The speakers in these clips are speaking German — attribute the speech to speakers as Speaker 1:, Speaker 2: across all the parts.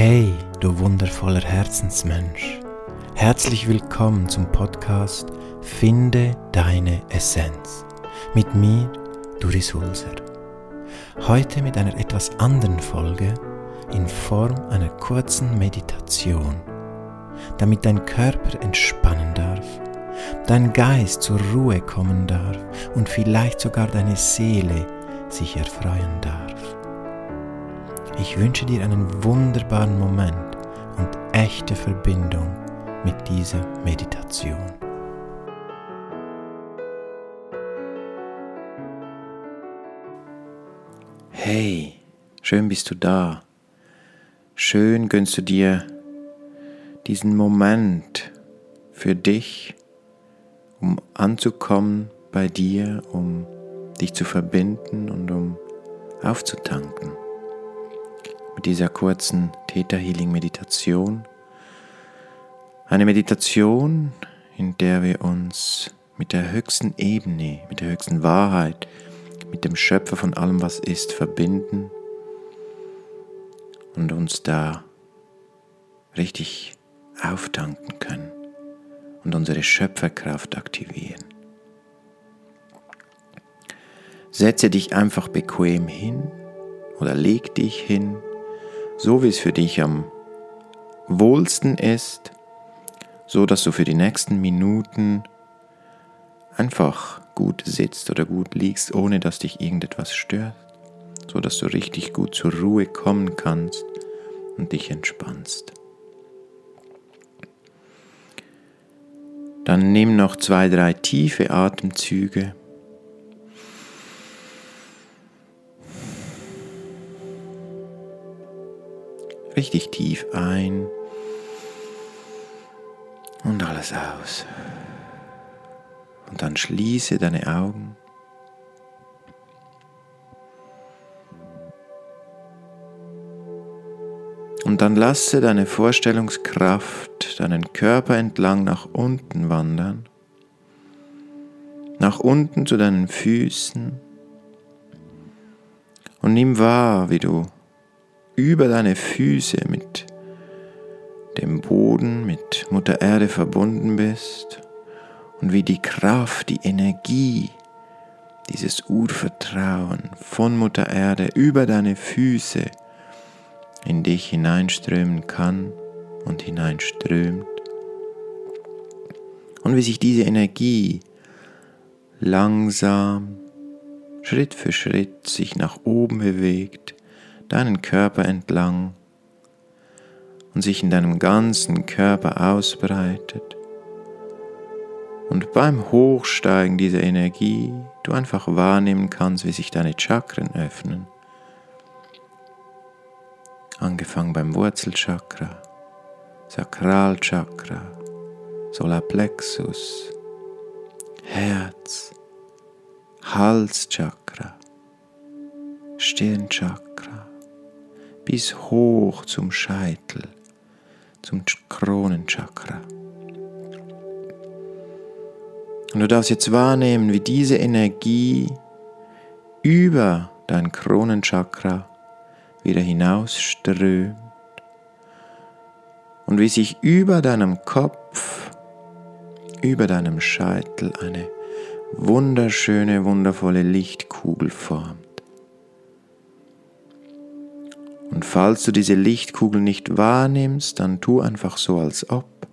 Speaker 1: Hey, du wundervoller Herzensmensch. Herzlich willkommen zum Podcast Finde deine Essenz. Mit mir, Doris Hulser. Heute mit einer etwas anderen Folge in Form einer kurzen Meditation, damit dein Körper entspannen darf, dein Geist zur Ruhe kommen darf und vielleicht sogar deine Seele sich erfreuen darf. Ich wünsche dir einen wunderbaren Moment und echte Verbindung mit dieser Meditation. Hey, schön bist du da. Schön gönnst du dir diesen Moment für dich, um anzukommen bei dir, um dich zu verbinden und um aufzutanken mit dieser kurzen Theta Healing Meditation. Eine Meditation, in der wir uns mit der höchsten Ebene, mit der höchsten Wahrheit, mit dem Schöpfer von allem, was ist, verbinden und uns da richtig auftanken können und unsere Schöpferkraft aktivieren. Setze dich einfach bequem hin oder leg dich hin so wie es für dich am wohlsten ist, so dass du für die nächsten Minuten einfach gut sitzt oder gut liegst, ohne dass dich irgendetwas stört, so dass du richtig gut zur Ruhe kommen kannst und dich entspannst. Dann nimm noch zwei, drei tiefe Atemzüge. Richtig tief ein und alles aus. Und dann schließe deine Augen. Und dann lasse deine Vorstellungskraft deinen Körper entlang nach unten wandern, nach unten zu deinen Füßen und nimm wahr, wie du über deine Füße mit dem Boden, mit Mutter Erde verbunden bist und wie die Kraft, die Energie, dieses Urvertrauen von Mutter Erde über deine Füße in dich hineinströmen kann und hineinströmt. Und wie sich diese Energie langsam, Schritt für Schritt sich nach oben bewegt deinen Körper entlang und sich in deinem ganzen Körper ausbreitet. Und beim Hochsteigen dieser Energie du einfach wahrnehmen kannst, wie sich deine Chakren öffnen. Angefangen beim Wurzelchakra, Sakralchakra, Solarplexus, Herz, Halschakra, Stirnchakra, bis hoch zum Scheitel, zum Kronenchakra. Und du darfst jetzt wahrnehmen, wie diese Energie über dein Kronenchakra wieder hinausströmt und wie sich über deinem Kopf, über deinem Scheitel eine wunderschöne, wundervolle Lichtkugel formt. Und falls du diese Lichtkugel nicht wahrnimmst, dann tu einfach so, als ob.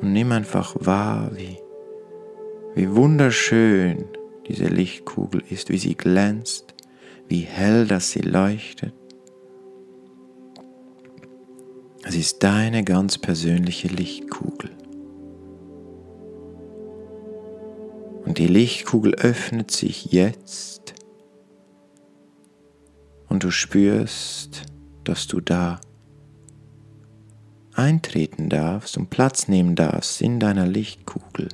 Speaker 1: Und nimm einfach wahr, wie, wie wunderschön diese Lichtkugel ist, wie sie glänzt, wie hell dass sie leuchtet. Es ist deine ganz persönliche Lichtkugel. Und die Lichtkugel öffnet sich jetzt und du spürst, dass du da eintreten darfst und Platz nehmen darfst in deiner Lichtkugel.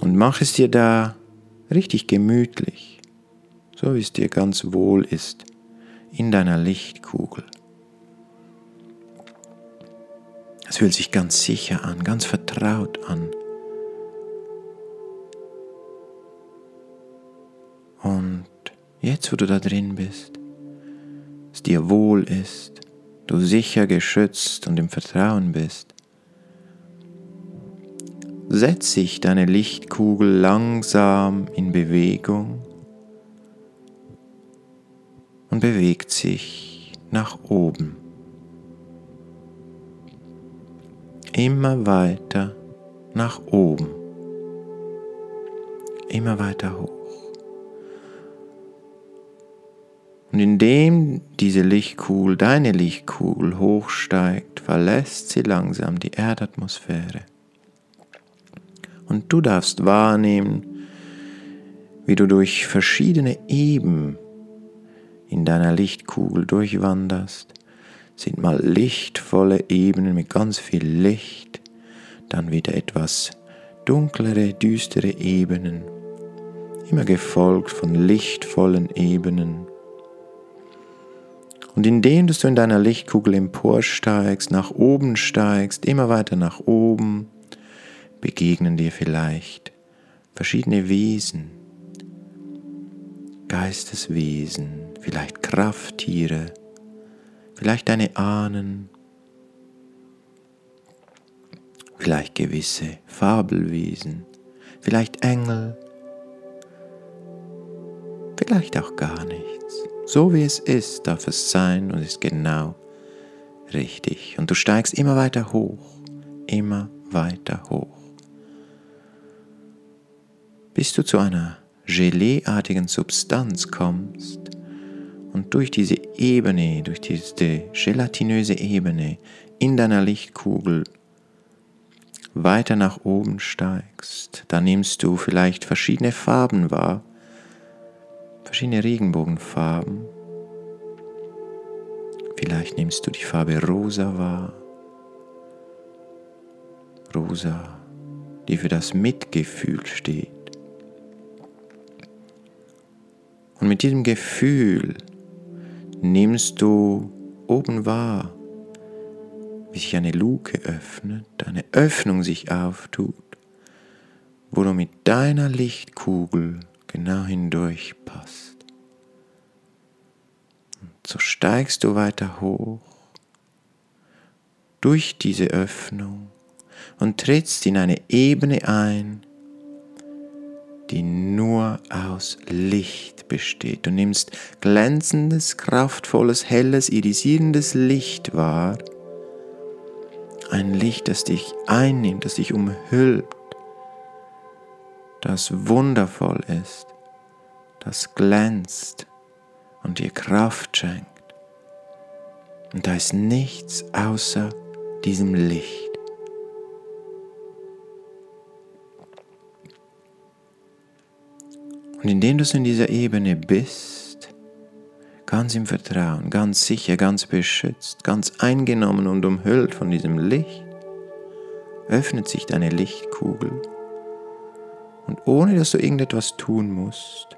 Speaker 1: Und mach es dir da richtig gemütlich, so wie es dir ganz wohl ist, in deiner Lichtkugel. Es fühlt sich ganz sicher an, ganz vertraut an. Jetzt wo du da drin bist, es dir wohl ist, du sicher geschützt und im Vertrauen bist, setzt sich deine Lichtkugel langsam in Bewegung und bewegt sich nach oben. Immer weiter nach oben. Immer weiter hoch. Und indem diese Lichtkugel, deine Lichtkugel hochsteigt, verlässt sie langsam die Erdatmosphäre. Und du darfst wahrnehmen, wie du durch verschiedene Eben in deiner Lichtkugel durchwanderst. Sind mal lichtvolle Ebenen mit ganz viel Licht, dann wieder etwas dunklere, düstere Ebenen, immer gefolgt von lichtvollen Ebenen. Und indem du in deiner Lichtkugel emporsteigst, nach oben steigst, immer weiter nach oben, begegnen dir vielleicht verschiedene Wesen, Geisteswesen, vielleicht Krafttiere, vielleicht deine Ahnen, vielleicht gewisse Fabelwesen, vielleicht Engel, vielleicht auch gar nichts. So wie es ist, darf es sein und ist genau richtig. Und du steigst immer weiter hoch, immer weiter hoch bis du zu einer Geleeartigen Substanz kommst und durch diese Ebene, durch diese gelatinöse Ebene in deiner Lichtkugel weiter nach oben steigst, dann nimmst du vielleicht verschiedene Farben wahr, verschiedene Regenbogenfarben. Vielleicht nimmst du die Farbe rosa wahr. Rosa, die für das Mitgefühl steht. Und mit diesem Gefühl nimmst du oben wahr, wie sich eine Luke öffnet, eine Öffnung sich auftut, wo du mit deiner Lichtkugel genau hindurch passt. Und so steigst du weiter hoch durch diese Öffnung und trittst in eine Ebene ein, die nur aus Licht besteht. Du nimmst glänzendes, kraftvolles, helles, irisierendes Licht wahr. Ein Licht, das dich einnimmt, das dich umhüllt, das wundervoll ist, das glänzt und dir Kraft schenkt. Und da ist nichts außer diesem Licht. Und indem du in dieser Ebene bist, ganz im Vertrauen, ganz sicher, ganz beschützt, ganz eingenommen und umhüllt von diesem Licht, öffnet sich deine Lichtkugel und ohne dass du irgendetwas tun musst,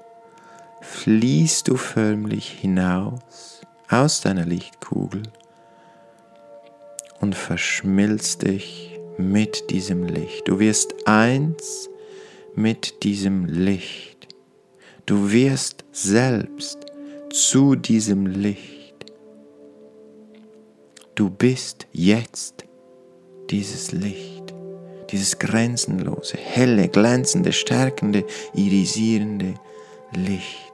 Speaker 1: fließt du förmlich hinaus aus deiner Lichtkugel und verschmilzt dich mit diesem Licht. Du wirst eins mit diesem Licht. Du wirst selbst zu diesem Licht. Du bist jetzt dieses Licht, dieses grenzenlose, helle, glänzende, stärkende, irisierende Licht.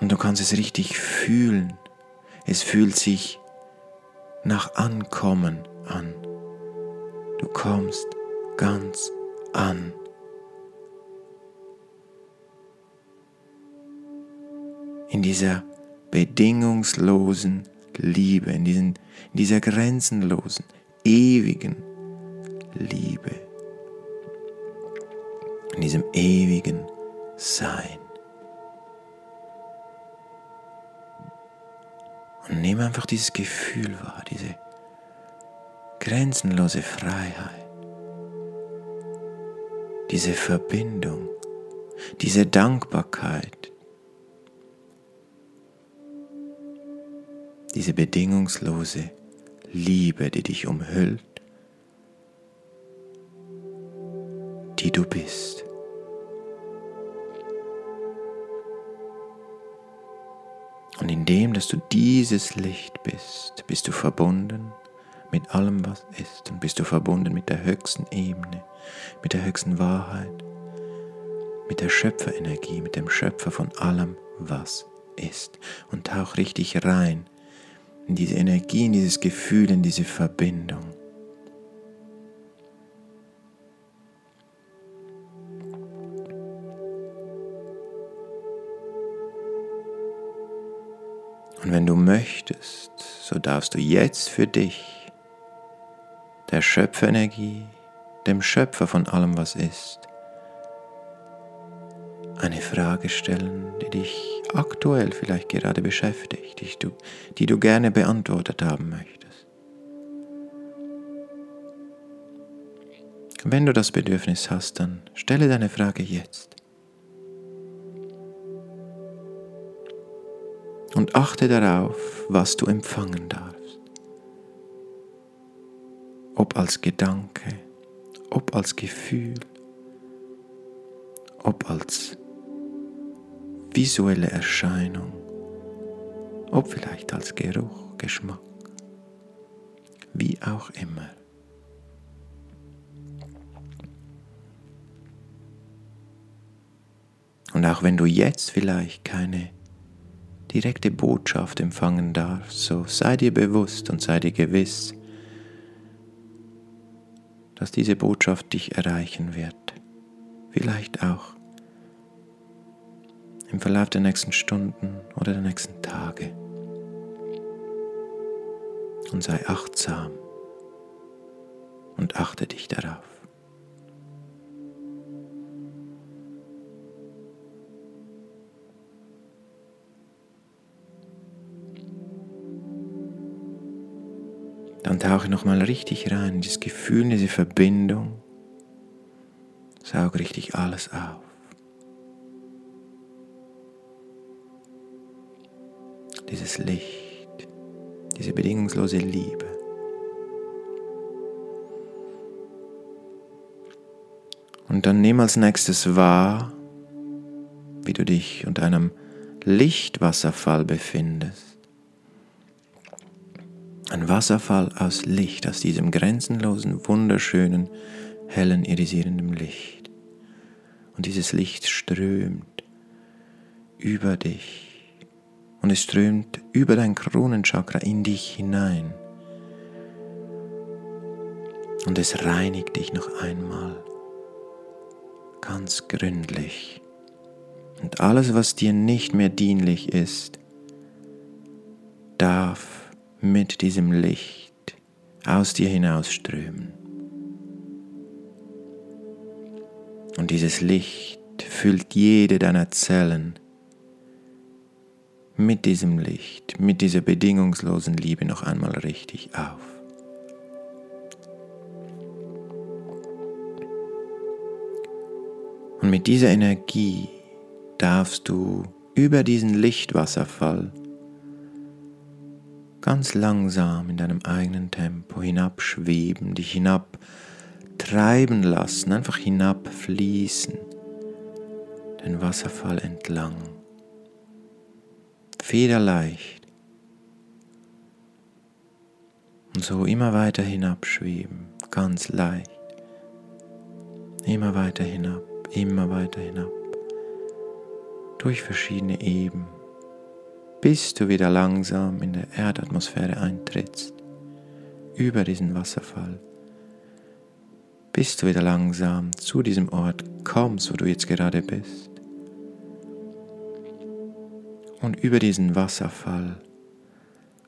Speaker 1: Und du kannst es richtig fühlen. Es fühlt sich nach Ankommen an. Du kommst ganz an. in dieser bedingungslosen Liebe, in, diesen, in dieser grenzenlosen, ewigen Liebe, in diesem ewigen Sein. Und nehme einfach dieses Gefühl wahr, diese grenzenlose Freiheit, diese Verbindung, diese Dankbarkeit, diese bedingungslose Liebe, die dich umhüllt, die du bist. Indem dass du dieses Licht bist, bist du verbunden mit allem, was ist und bist du verbunden mit der höchsten Ebene, mit der höchsten Wahrheit, mit der Schöpferenergie, mit dem Schöpfer von allem, was ist. Und tauch richtig rein in diese Energie, in dieses Gefühl, in diese Verbindung. Und wenn du möchtest, so darfst du jetzt für dich der Schöpferenergie, dem Schöpfer von allem, was ist, eine Frage stellen, die dich aktuell vielleicht gerade beschäftigt, die du, die du gerne beantwortet haben möchtest. Wenn du das Bedürfnis hast, dann stelle deine Frage jetzt. Und achte darauf, was du empfangen darfst. Ob als Gedanke, ob als Gefühl, ob als visuelle Erscheinung, ob vielleicht als Geruch, Geschmack, wie auch immer. Und auch wenn du jetzt vielleicht keine direkte Botschaft empfangen darfst, so sei dir bewusst und sei dir gewiss, dass diese Botschaft dich erreichen wird. Vielleicht auch im Verlauf der nächsten Stunden oder der nächsten Tage. Und sei achtsam und achte dich darauf. Dann tauche nochmal richtig rein in dieses Gefühl, in diese Verbindung. Saug richtig alles auf. dieses Licht, diese bedingungslose Liebe. Und dann nimm als nächstes wahr, wie du dich unter einem Lichtwasserfall befindest. Ein Wasserfall aus Licht, aus diesem grenzenlosen, wunderschönen, hellen, irisierenden Licht. Und dieses Licht strömt über dich und es strömt über dein Kronenchakra in dich hinein. Und es reinigt dich noch einmal ganz gründlich. Und alles, was dir nicht mehr dienlich ist, darf mit diesem Licht aus dir hinausströmen. Und dieses Licht füllt jede deiner Zellen mit diesem Licht, mit dieser bedingungslosen Liebe noch einmal richtig auf. Und mit dieser Energie darfst du über diesen Lichtwasserfall ganz langsam in deinem eigenen Tempo hinabschweben, dich hinabtreiben lassen, einfach hinabfließen, den Wasserfall entlang federleicht. Und so immer weiter hinabschweben, ganz leicht. Immer weiter hinab, immer weiter hinab. Durch verschiedene Eben, bis du wieder langsam in der Erdatmosphäre eintrittst, über diesen Wasserfall. Bis du wieder langsam zu diesem Ort kommst, wo du jetzt gerade bist und über diesen Wasserfall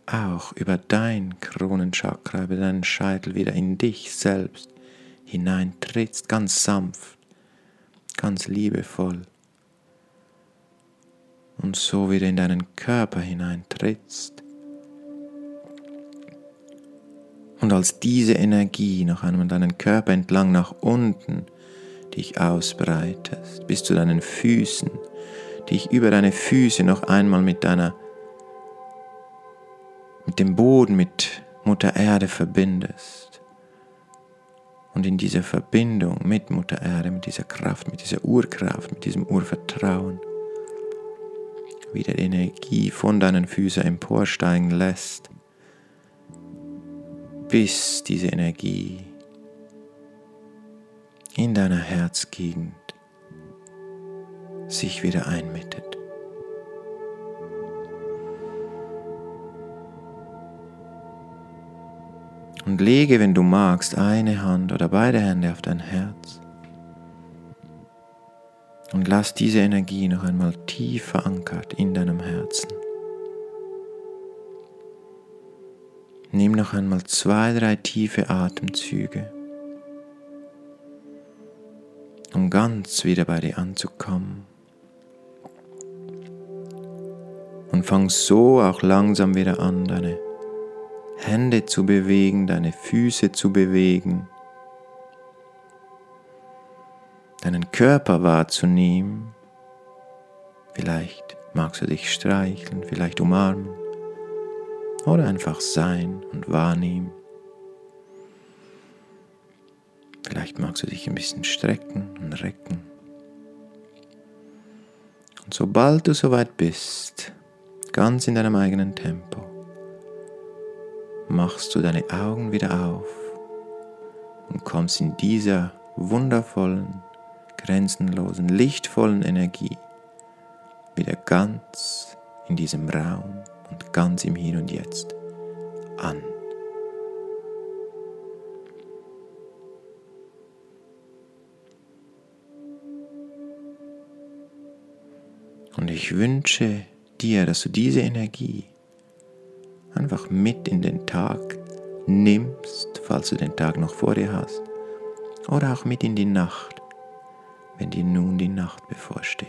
Speaker 1: auch über dein Kronenchakra, über deinen Scheitel wieder in dich selbst hineintrittst, ganz sanft, ganz liebevoll und so wieder in deinen Körper hineintrittst. Und als diese Energie noch einmal deinen Körper entlang nach unten dich ausbreitest, bis zu deinen Füßen, dich über deine Füße noch einmal mit deiner, mit dem Boden, mit Mutter Erde verbindest. Und in dieser Verbindung mit Mutter Erde, mit dieser Kraft, mit dieser Urkraft, mit diesem Urvertrauen, wieder Energie von deinen Füßen emporsteigen lässt, bis diese Energie in deiner Herzgegend sich wieder einmittet. Und lege, wenn du magst, eine Hand oder beide Hände auf dein Herz. Und lass diese Energie noch einmal tief verankert in deinem Herzen. Nimm noch einmal zwei, drei tiefe Atemzüge, um ganz wieder bei dir anzukommen. Und fang so auch langsam wieder an, deine Hände zu bewegen, deine Füße zu bewegen, deinen Körper wahrzunehmen. Vielleicht magst du dich streicheln, vielleicht umarmen oder einfach sein und wahrnehmen. Vielleicht magst du dich ein bisschen strecken und recken. Und sobald du soweit bist, ganz in deinem eigenen Tempo, machst du deine Augen wieder auf und kommst in dieser wundervollen, grenzenlosen, lichtvollen Energie wieder ganz in diesem Raum und ganz im Hier und Jetzt an. Und ich wünsche dir, dass du diese Energie einfach mit in den Tag nimmst, falls du den Tag noch vor dir hast, oder auch mit in die Nacht, wenn dir nun die Nacht bevorsteht.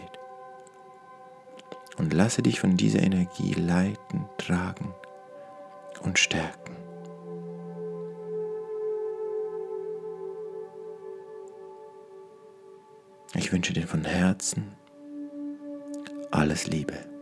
Speaker 1: Und lasse dich von dieser Energie leiten, tragen und stärken. Ich wünsche dir von Herzen alles Liebe.